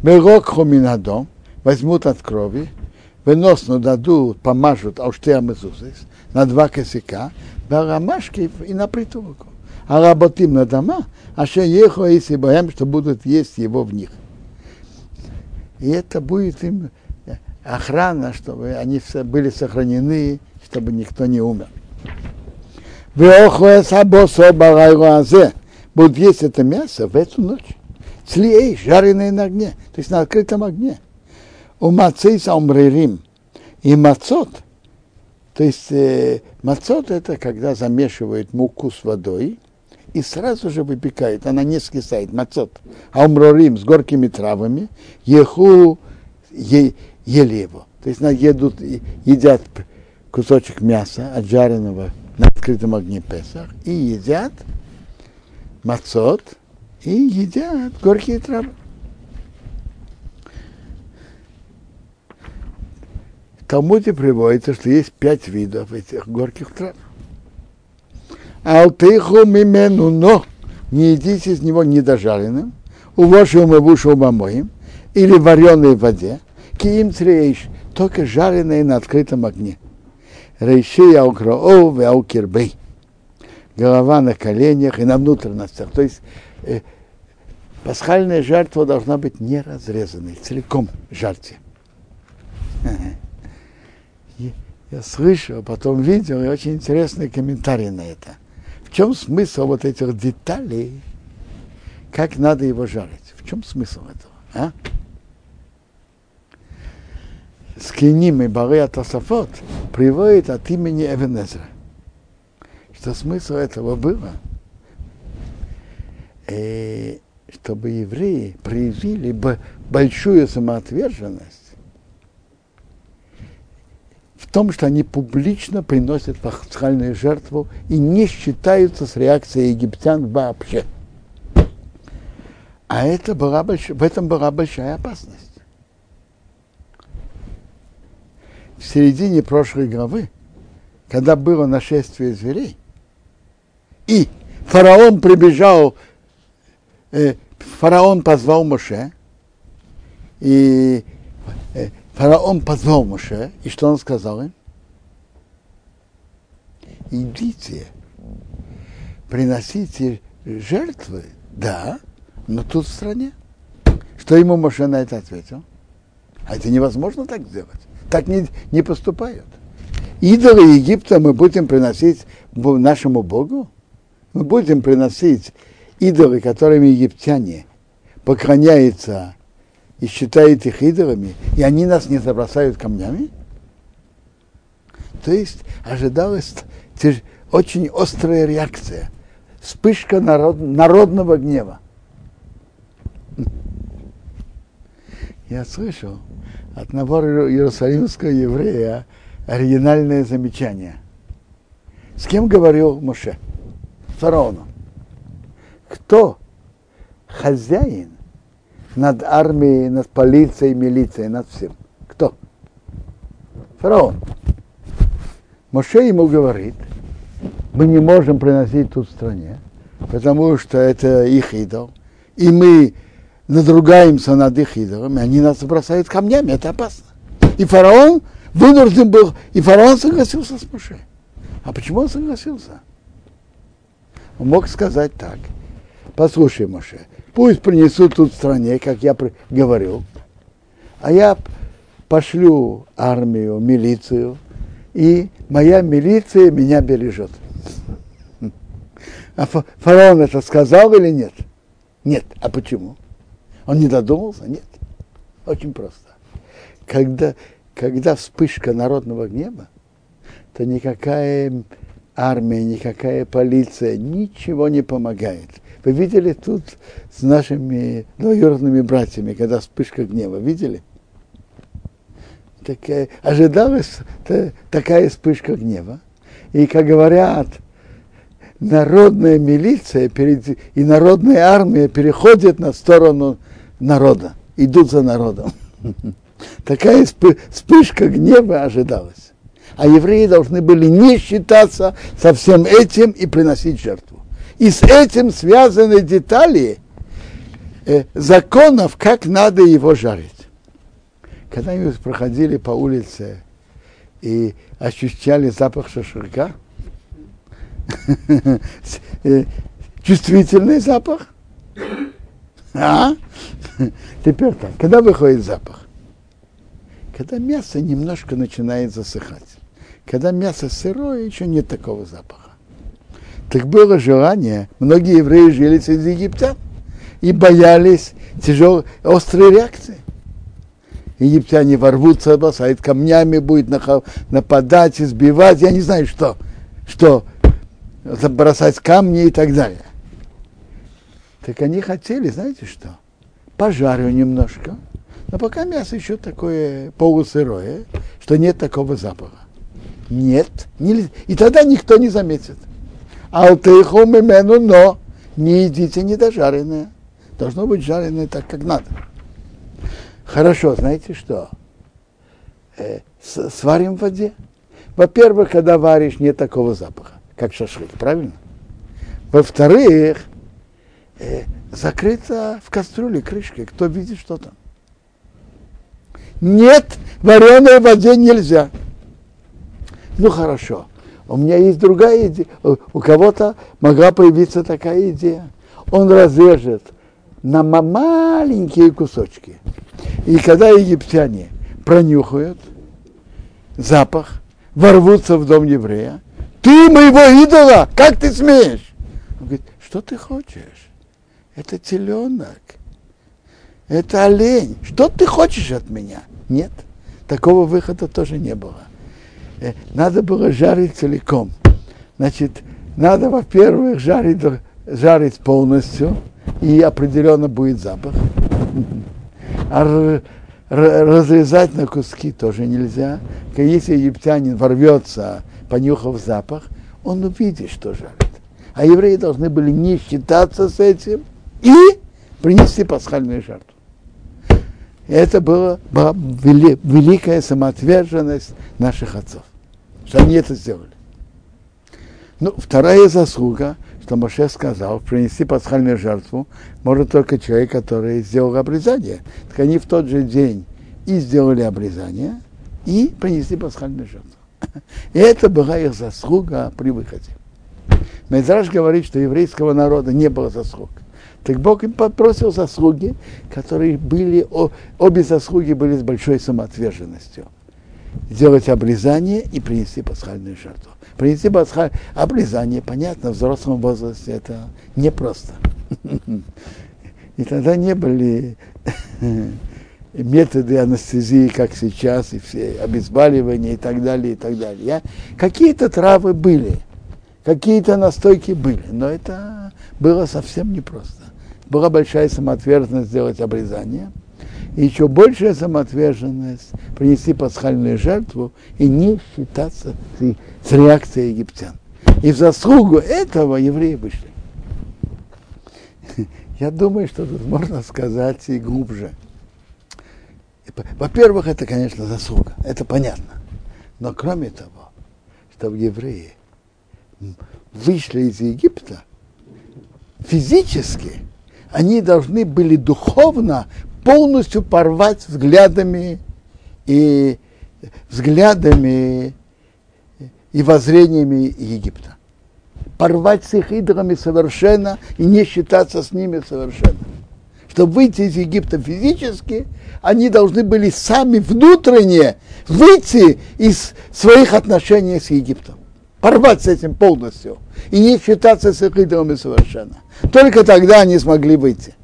Берок хоминадо, возьмут от крови, выносно дадут, помажут ауштеам Иисусис на два косяка, на ромашки и на притулку. А работим на дома, а что ехал, если боям, что будут есть его в них. И это будет им охрана, чтобы они были сохранены чтобы никто не умер. Будут есть это мясо в эту ночь. Цлей, жареное на огне, то есть на открытом огне. У мацейса умрерим. И мацот, то есть э, мацот это когда замешивают муку с водой и сразу же выпекают, она не скисает, мацот. А умрорим с горькими травами, еху е, ели его. То есть едут, едят кусочек мяса, отжаренного на открытом огне Песах, и едят мацот и едят горькие травы. В Талмуде приводится, что есть пять видов этих горьких трав. Алтыху мимену, но не едите из него недожаренным, увошим и вушим омоем, или вареной в воде, киим цреиш, только жареные на открытом огне. Рейши аукроов и. Голова на коленях и на внутренностях. То есть э, пасхальная жертва должна быть не разрезанной, целиком жарьте. Я слышал, потом видел, и очень интересный комментарий на это. В чем смысл вот этих деталей, как надо его жарить? В чем смысл этого? А? Скиним и Бары Атасафот приводит от имени Эвенезра. Что смысл этого было? И чтобы евреи проявили бы большую самоотверженность в том, что они публично приносят пасхальную жертву и не считаются с реакцией египтян вообще. А это была больш... в этом была большая опасность. В середине прошлой главы, когда было нашествие зверей, и фараон прибежал, э, фараон позвал Моше, и э, фараон позвал Моше, и что он сказал им? Идите, приносите жертвы, да, но тут в стране. Что ему Моше на это ответил? А это невозможно так сделать. Так не, не поступают. Идолы Египта мы будем приносить нашему Богу? Мы будем приносить идолы, которыми египтяне поклоняются и считают их идолами, и они нас не забросают камнями? То есть ожидалась очень острая реакция, вспышка народ, народного гнева. Я слышал от одного иерусалимского еврея оригинальное замечание. С кем говорил Моше? Фараону. Кто хозяин над армией, над полицией, милицией, над всем? Кто? Фараон. Моше ему говорит, мы не можем приносить тут стране, потому что это их идол, и мы надругаемся над их идолами, они нас бросают камнями, это опасно. И фараон вынужден был, и фараон согласился с Моше. А почему он согласился? Он мог сказать так. Послушай, Моше, пусть принесут тут в стране, как я говорил, а я пошлю армию, милицию, и моя милиция меня бережет. А фараон это сказал или нет? Нет. А почему? Он не додумался? Нет. Очень просто. Когда, когда вспышка народного гнева, то никакая армия, никакая полиция, ничего не помогает. Вы видели тут с нашими двоюродными братьями, когда вспышка гнева, видели? Такая, ожидалась такая вспышка гнева. И, как говорят, народная милиция перед, и народная армия переходят на сторону народа, идут за народом. Такая вспышка гнева ожидалась. А евреи должны были не считаться со всем этим и приносить жертву. И с этим связаны детали э, законов, как надо его жарить. Когда-нибудь проходили по улице и ощущали запах шашлыка, э, чувствительный запах, а? Теперь так, когда выходит запах? Когда мясо немножко начинает засыхать. Когда мясо сырое, еще нет такого запаха. Так было желание, многие евреи жили среди египтян и боялись тяжелой, острой реакции. Египтяне ворвутся, бросают камнями, будет нападать, избивать, я не знаю что, что, бросать камни и так далее. Так они хотели, знаете что? Пожарю немножко, но пока мясо еще такое полусырое, что нет такого запаха. Нет, нельзя. и тогда никто не заметит. Алтейху мимену, но не едите недожаренное. Должно быть жареное так, как надо. Хорошо, знаете что? Э, сварим в воде. Во-первых, когда варишь, нет такого запаха, как шашлык, правильно? Во-вторых, э, закрыто в кастрюле крышкой, кто видит, что там. Нет, вареной воде нельзя. Ну хорошо, у меня есть другая идея, у кого-то могла появиться такая идея. Он разрежет на маленькие кусочки. И когда египтяне пронюхают запах, ворвутся в дом еврея, ты моего идола, как ты смеешь? Он говорит, что ты хочешь? Это теленок, это олень, что ты хочешь от меня? Нет, такого выхода тоже не было. Э, надо было жарить целиком. Значит, надо, во-первых, жарить, жарить полностью, и определенно будет запах. А разрезать на куски тоже нельзя. Если египтянин ворвется, понюхав запах, он увидит, что жарит. А евреи должны были не считаться с этим и принести пасхальную жертву. Это была, была вели, великая самоотверженность наших отцов, что они это сделали. Ну, вторая заслуга, что Моше сказал, принести пасхальную жертву может только человек, который сделал обрезание. Так они в тот же день и сделали обрезание, и принесли пасхальную жертву. И это была их заслуга при выходе. Медраж говорит, что еврейского народа не было заслуг. Так Бог им попросил заслуги, которые были, обе заслуги были с большой самоотверженностью. Сделать обрезание и принести пасхальную жертву. Принести пасхальное обрезание, понятно, в взрослом возрасте это непросто. И тогда не были методы анестезии, как сейчас, и все обезболивания и так далее, и так далее. Какие-то травы были, какие-то настойки были, но это было совсем непросто. Была большая самоотверженность сделать обрезание, еще большая самоотверженность принести пасхальную жертву и не считаться с реакцией египтян. И в заслугу этого евреи вышли. Я думаю, что тут можно сказать и глубже. Во-первых, это, конечно, заслуга, это понятно. Но кроме того, чтобы евреи вышли из Египта, физически они должны были духовно полностью порвать взглядами и взглядами и воззрениями Египта. Порвать с их идолами совершенно и не считаться с ними совершенно чтобы выйти из Египта физически, они должны были сами внутренне выйти из своих отношений с Египтом. Порвать с этим полностью. И не считаться с их идолами совершенно. Только тогда они смогли выйти.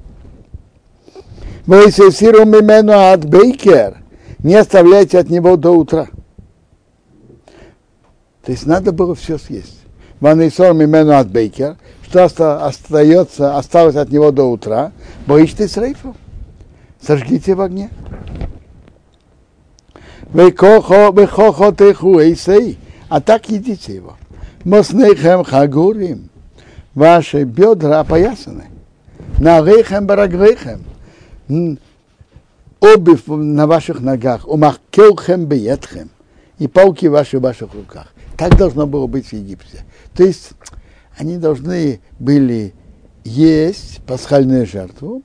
От Бейкер. Не оставляйте от него до утра. То есть надо было все съесть. Ванисор мимену от Бейкер что остается, осталось от него до утра, боишься с рейфом. Сожгите в огне. А так едите его. Моснейхем хагурим. Ваши бедра опоясаны. Нарейхем барагрейхем. Обувь на ваших ногах. Умахкелхем беетхем. И палки ваши в ваших руках. Так должно было быть в Египте. То есть они должны были есть пасхальную жертву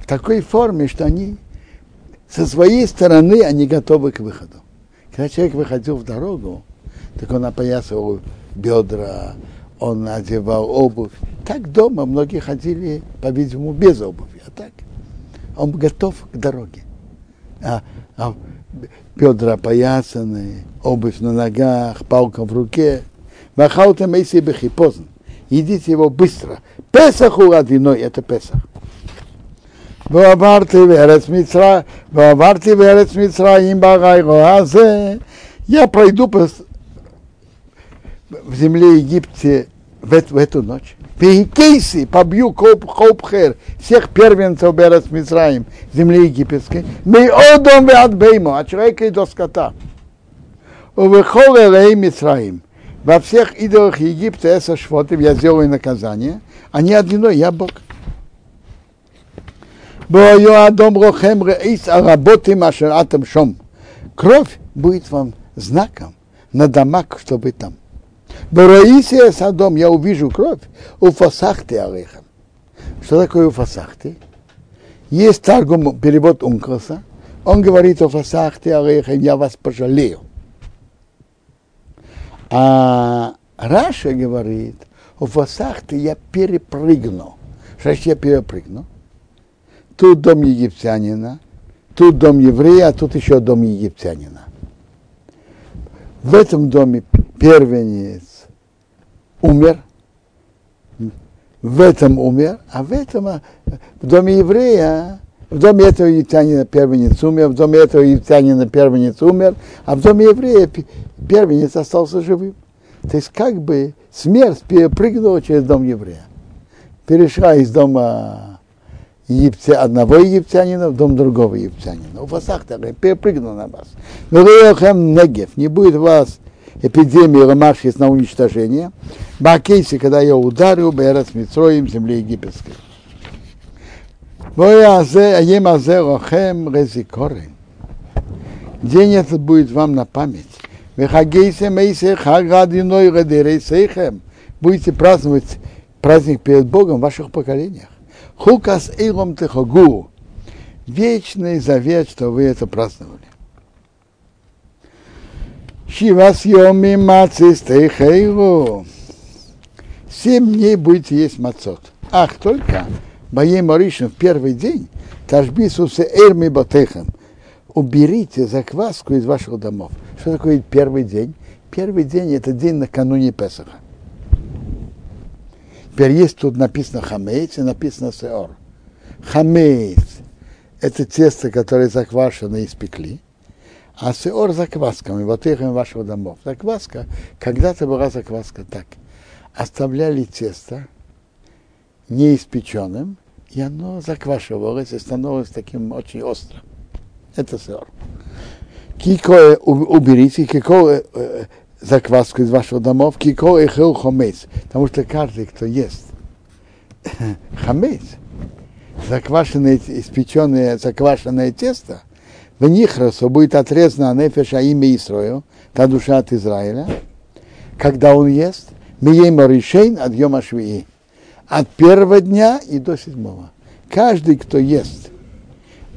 в такой форме, что они со своей стороны они готовы к выходу. Когда человек выходил в дорогу, так он опоясывал бедра, он одевал обувь. Так дома многие ходили, по-видимому, без обуви, а так он готов к дороге. А, а бедра опоясаны, обувь на ногах, палка в руке. Вахаута Мейси Бехипозн едите его быстро. Песах у Адиной, это Песах. ועברתי בארץ מצרים, ועברתי בארץ מצרים בגיירו הזה, я пройду по, в земле Египте в эту, в эту ночь. Пейкейси, побью Хоупхер, всех первенцев Берес Мицраим, земли египетской, мы одом от беймо, от человека и до скота. Увехол элей Мицраим, во всех идолах Египта это швотов я сделаю наказание, а не одиной я Бог. Шом. кровь будет вам знаком на домах, чтобы там. Бараисия Садом, я увижу кровь у фасахты алейхам. Что такое у фасахты? Есть торгум, перевод Ункласа. Он говорит о фасахте алейхам, я вас пожалею. А Раша говорит, у фасахты я перепрыгну. Что значит я перепрыгну? Тут дом египтянина, тут дом еврея, а тут еще дом египтянина. В этом доме первенец умер, в этом умер, а в этом, а, в доме еврея, в доме этого египтянина первенец умер, в доме этого египтянина первенец умер, а в доме еврея первенец остался живым. То есть как бы смерть перепрыгнула через дом еврея. Перешла из дома египтя, одного египтянина в дом другого египтянина. У вас перепрыгнул на вас. Но Негев, не будет вас эпидемии Ламашхис на уничтожение. Бакейси, когда я ударил Берас Митроим, земли египетской. День этот будет вам на память. Будете праздновать праздник перед Богом в ваших поколениях. Хукас Эйлом Техогу. Вечный завет, что вы это праздновали. Шивас Йоми Мацистей Хейру. Семь дней будете есть мацот. Ах, только Боей Маришин в первый день Тажбисусе Эрми Батехам. Уберите закваску из ваших домов. Что такое первый день? Первый день это день накануне Песаха. Теперь есть тут написано хамейц и написано сеор. Хамейц – это тесто, которое заквашено и испекли. А сеор заквасками, их вашего домов. Закваска, когда-то была закваска так. Оставляли тесто неиспеченным, и оно заквашивалось и становилось таким очень острым. Это сеор. Кико уберите, кико э, закваску из вашего домов, кико и хил хомец. Потому что каждый, кто ест хамец, заквашенное, испеченное, заквашенное тесто – в Нихрасу будет отрезана нефеша имя Исрою, та душа от Израиля, когда он ест, Миема решейн от Йома Швии. От первого дня и до седьмого. Каждый, кто ест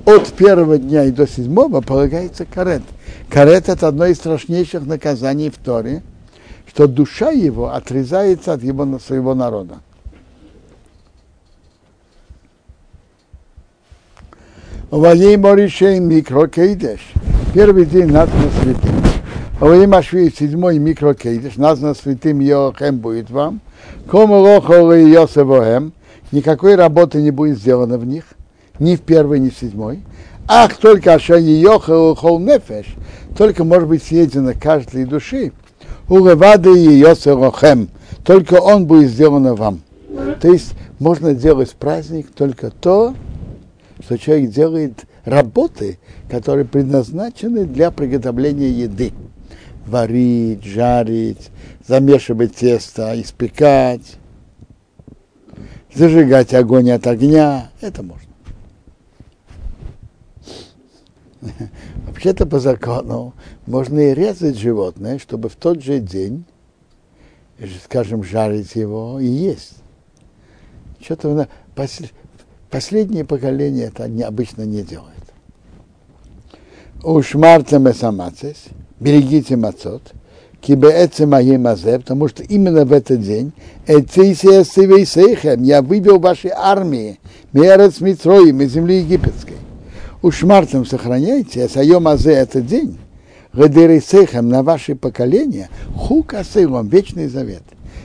от первого дня и до седьмого, полагается карет. Карет – это одно из страшнейших наказаний в Торе, что душа его отрезается от его, своего народа. Ваей Моришей микрокейдеш. Первый день назван святым. Ваей Машви седьмой микрокейдеш. Назван святым Йохем будет вам. Кому лохол и Йосевоем. Никакой работы не будет сделано в них. Ни в первой, ни в седьмой. Ах, только Ашани Йохел хол нефеш. Только может быть съедено каждой души. Улевады и Йосевохем. Только он будет сделано вам. То есть можно делать праздник только то, что человек делает работы, которые предназначены для приготовления еды. Варить, жарить, замешивать тесто, испекать, зажигать огонь от огня. Это можно. Вообще-то по закону можно и резать животное, чтобы в тот же день, скажем, жарить его и есть. Что-то Последнее поколение это обычно не делает. Уж мартем самацис, берегите мацот, кибеэце моей мазе, потому что именно в этот день я вывел ваши армии, мерец Митроим из земли египетской. Уж мартем сохраняйте, сайом мазе этот день, Гадерисехем на ваши поколения, хукасейлом, вечный завет.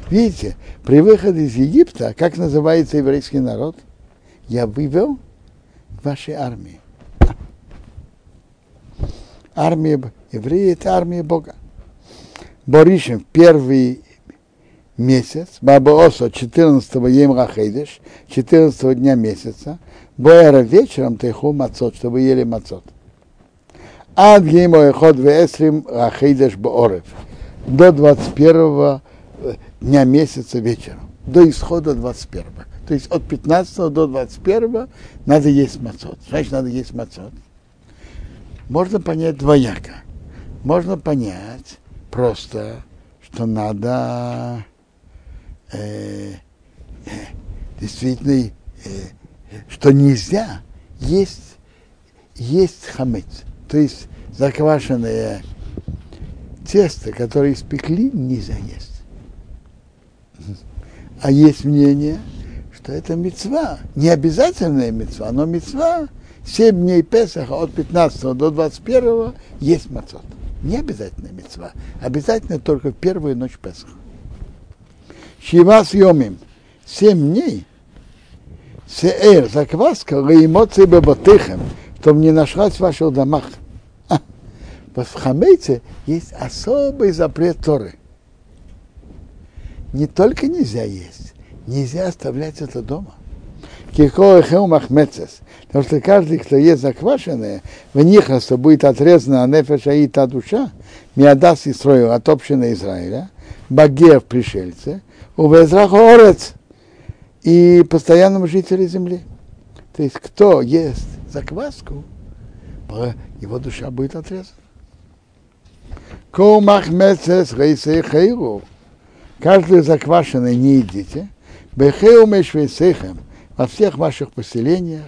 Видите, при выходе из Египта, как называется еврейский народ – я вывел вашей армии. Армия евреи – это армия Бога. Боришем первый месяц, Бабаосо 14 ем Рахейдеш, 14 дня месяца, Боэра вечером Теху Мацот, чтобы ели Мацот. Ад ему эход веэсрим Рахейдеш Боорев. До 21 дня месяца вечером. До исхода 21. То есть от 15 до 21 надо есть мацот. Значит, надо есть мацот. Можно понять двояко. можно понять просто, что надо э, э, действительно, э, что нельзя есть, есть хамец, то есть заквашенное тесто, которое испекли, нельзя есть. А есть мнение, что это мецва, не обязательная мецва, но мецва 7 дней Песаха от 15 до 21 есть мацот. Не обязательная мецва, обязательно только в первую ночь Песаха. Шива съемим 7 дней, сеэр, закваска, эмоции баботыхем, чтобы не нашлась в ваших домах. А, в хамейце есть особый запрет Торы. Не только нельзя есть, нельзя оставлять это дома. Потому что каждый, кто ест заквашенное, в них будет отрезана нефеша и та душа, миадас и строю от общины Израиля, багер пришельцы, у орец и постоянному жителю земли. То есть кто ест закваску, его душа будет отрезана. Коумах мецес рейсей хейру. Каждую заквашенное не едите. Бехеу мешвейсейхем – во всех ваших поселениях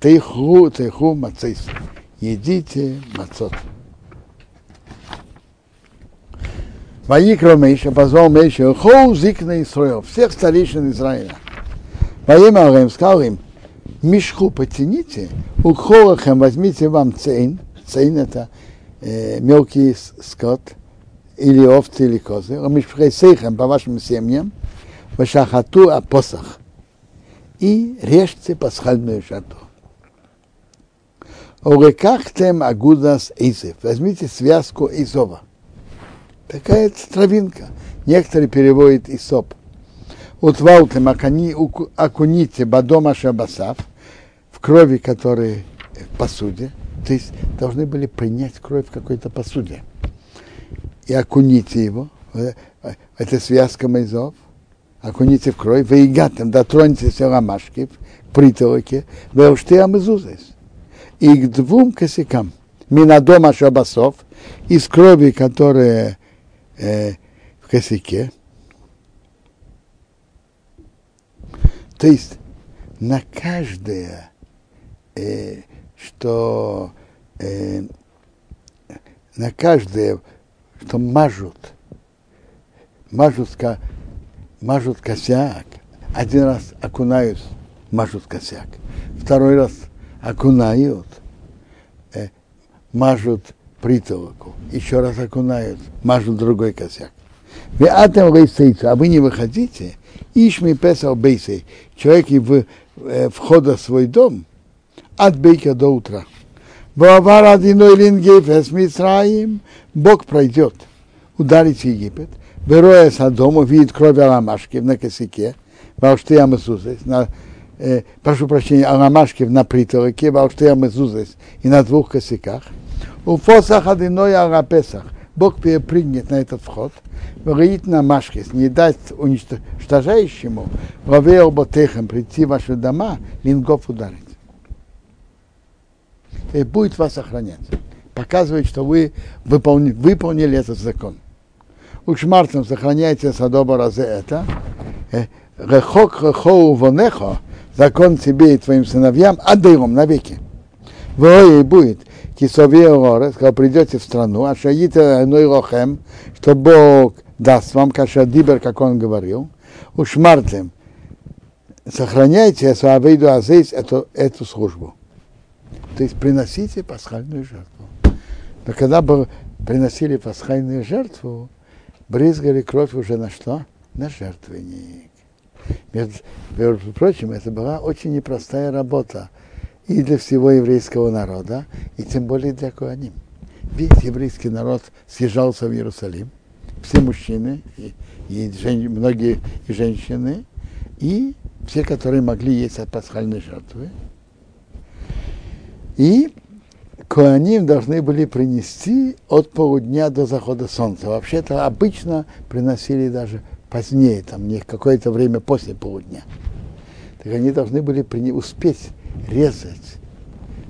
тейху, тейху мацейс. Едите мацот. Ваикро Мейша, позвал Мейша, хоу зикна Исраил, всех старейшин Израиля. Во имя Арем сказал им, мешку потяните, у Хорахем возьмите вам цейн, цейн это э, мелкий скот, или овцы, или козы, а мишпрейсейхем по вашим семьям, вашахату апосах и режьте пасхальную жертву. Орекахтем агудас эйзев. Возьмите связку Изова. Такая травинка. Некоторые переводят Исоп. Утвалтем окуните бадома шабасав в крови, которые в посуде. То есть должны были принять кровь в какой-то посуде. И окуните его. Это связка Майзов окуните в кровь, вы игатем, дотроньтесь ромашки к притолоке, вы ушты амезузес. И к двум косякам, минадома шабасов, из крови, которая э, в косяке. То есть на каждое, э, что э, на каждое, что мажут, мажут мажут косяк, один раз окунают, мажут косяк, второй раз окунают, э, мажут притолоку, еще раз окунают, мажут другой косяк. Вы атом а вы не выходите, ишми песал бейсей, человек в, э, входа в свой дом, от бейка до утра. Бог пройдет, ударит Египет, Бероя Садом увидит кровь Аламашки на косяке, Балшты Амазузес, на, э, прошу прощения, Аламашки на притолоке, Балшты Амазузес и на двух косяках. У Фосах Адиной Арапесах. Бог перепрыгнет на этот вход, говорит на Машкис, не даст уничтожающему, Равео Ботехам прийти в ваши дома, лингов ударить. И будет вас охранять. Показывает, что вы выполнили, выполнили этот закон. Ушмартом сохраняйте садоба разе это. Э, рехок рехоу вонехо, закон тебе и твоим сыновьям, отдаем навеки. Вое будет, кисове орес, когда придете в страну, а шаите ной рохем, что Бог даст вам каша дибер, как он говорил, ушмартем, сохраняйте Суавейду Азейс эту, эту службу. То есть приносите пасхальную жертву. Но когда бы приносили пасхальную жертву, брызгали кровь уже на что? На жертвенник. Между, прочим, это была очень непростая работа и для всего еврейского народа, и тем более для Коаним. Весь еврейский народ съезжался в Иерусалим, все мужчины, и, и жен, многие и женщины, и все, которые могли есть от пасхальной жертвы. И Коаним должны были принести от полудня до захода солнца. Вообще-то обычно приносили даже позднее, там не какое-то время после полудня. Так они должны были успеть резать,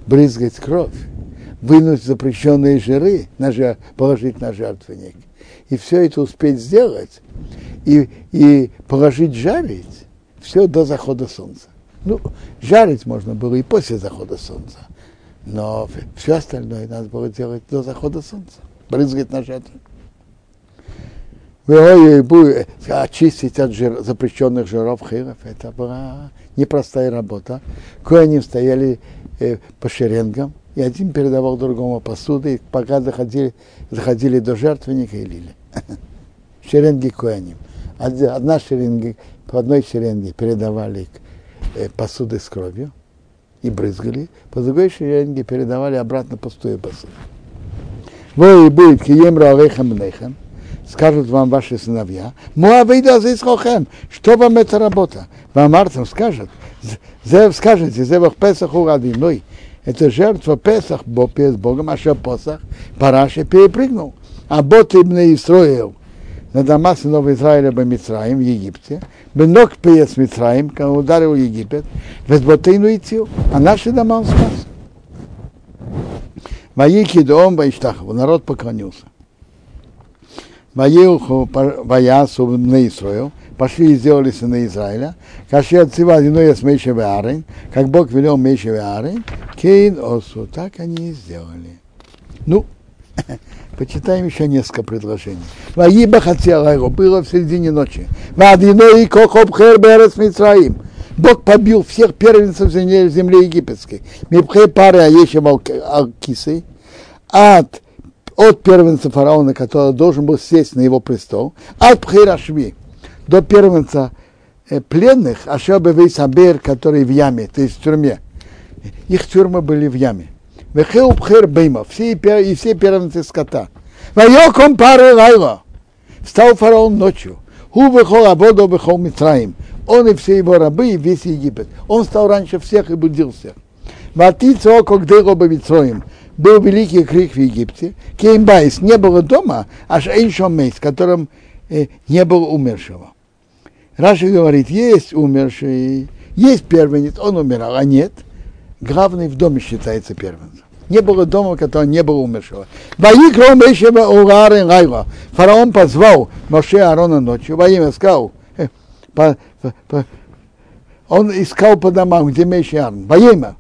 брызгать кровь вынуть запрещенные жиры, на положить на жертвенник, и все это успеть сделать, и, и положить жарить, все до захода солнца. Ну, жарить можно было и после захода солнца, но все остальное надо было делать до захода солнца, брызгать на жертву. Очистить от жир, запрещенных жиров хиров, это была непростая работа. Коаним стояли э, по шеренгам, и один передавал другому посуду, и пока заходили, заходили до жертвенника и лили. Шеренги коаним. Одна шеренга, по одной шеренге передавали э, посуды с кровью и брызгали, по другой шеренге передавали обратно пустую посуду. Вы будет кием равехам нехам, скажут вам ваши сыновья, Муавейда Зисхохем, что вам эта работа? Вам Артем скажет, скажете, Зевах Песах Урадиной, это жертва Песах, Бог перед Богом, а что Посах, Параши перепрыгнул. А Бот Ибн Исроил, на дома сынов Израиля бы Мицраим в Египте, Бенок пес Мицраим, когда ударил Египет, без Ботейну идти, а наши дома он спас. Ваики дом Ваиштахову, народ поклонился. Ваеуху Ваясу на Исраил, пошли и сделали сыны Израиля, Каши отцева одиной с Мейшеве Арен, как Бог велел Мейшеве Арен, Кейн Осу, так они и сделали. Ну, почитаем еще несколько предложений. Ваиба хотела было в середине ночи. Вадиной кохоб хер берес Мицраим. Бог побил всех первенцев земли, египетской. Мипхе пары Аешева Алкисы от от первенца фараона, который должен был сесть на его престол, от Пхирашви до первенца э, пленных, אשר בבית הבור, который в яме, то есть в тюрьме. Их тюрьмы были в яме. וכל בכור בהמה, все, и все первенцы скота. ויקם פרעה לילה. Встал фараон ночью. הוא וכל עבדיו וכל מצרים. Он и все его рабы, и весь Египет. Он стал раньше всех и будил всех. ותהי צעקה גדולה במצרים был великий крик в Египте, כי אין בית не было дома, אשר אין שם מת, в котором э, не было умершего. Раша говорит, есть умерший, есть первенец, он умирал, а нет, главный в доме считается первенцем. Не было дома, в котором не было умершего. Фараон позвал Моше Аарона ночью, во имя сказал, э, по, по, он искал по домам, где Мейши Аарон, во имя,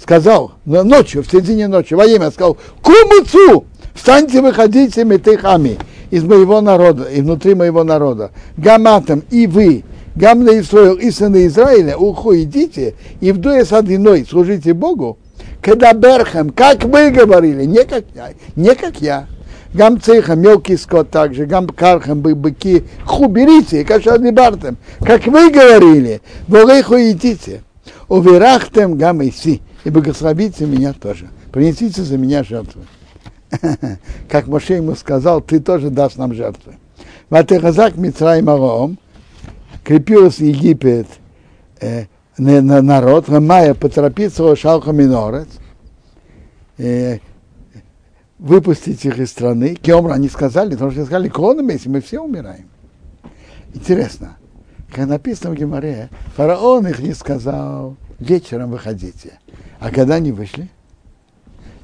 сказал ночью, в середине ночи, во имя сказал, кумуцу, встаньте, выходите, метехами из моего народа, и внутри моего народа. Гаматом, и вы, Гамна Исраил, и сыны Израиля, уху идите, и в дуе с одиной служите Богу, когда Берхем, как вы говорили, не как я, не как я. Гам цеха, мелкий скот также, гам кархам, быки, ху берите, кашадни бартем, как вы говорили, волейху идите. Уверахтем гам иси и благословите меня тоже. Принесите за меня жертвы. Как Моше ему сказал, ты тоже дашь нам жертвы. Ватехазак Мицрай Мароом, крепился Египет э, на, на народ, Мая поторопиться Шалха Минорец, э, выпустить их из страны. Кемра они сказали, потому что сказали, если мы все умираем. Интересно, как написано в Геморе, фараон их не сказал, вечером выходите. А когда они вышли?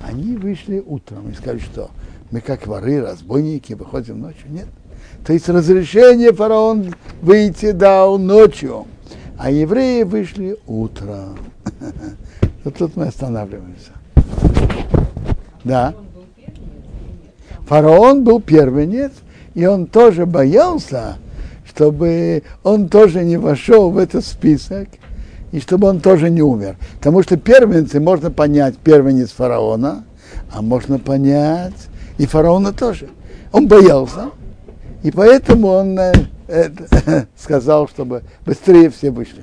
Они вышли утром и сказали, что мы как воры, разбойники, выходим ночью. Нет. То есть разрешение фараон выйти дал ночью, а евреи вышли утром. Вот тут мы останавливаемся. Да. Фараон был первенец, и он тоже боялся, чтобы он тоже не вошел в этот список, и чтобы он тоже не умер. Потому что первенцы можно понять первенец фараона, а можно понять и фараона тоже. Он боялся, и поэтому он э, э, сказал, чтобы быстрее все вышли.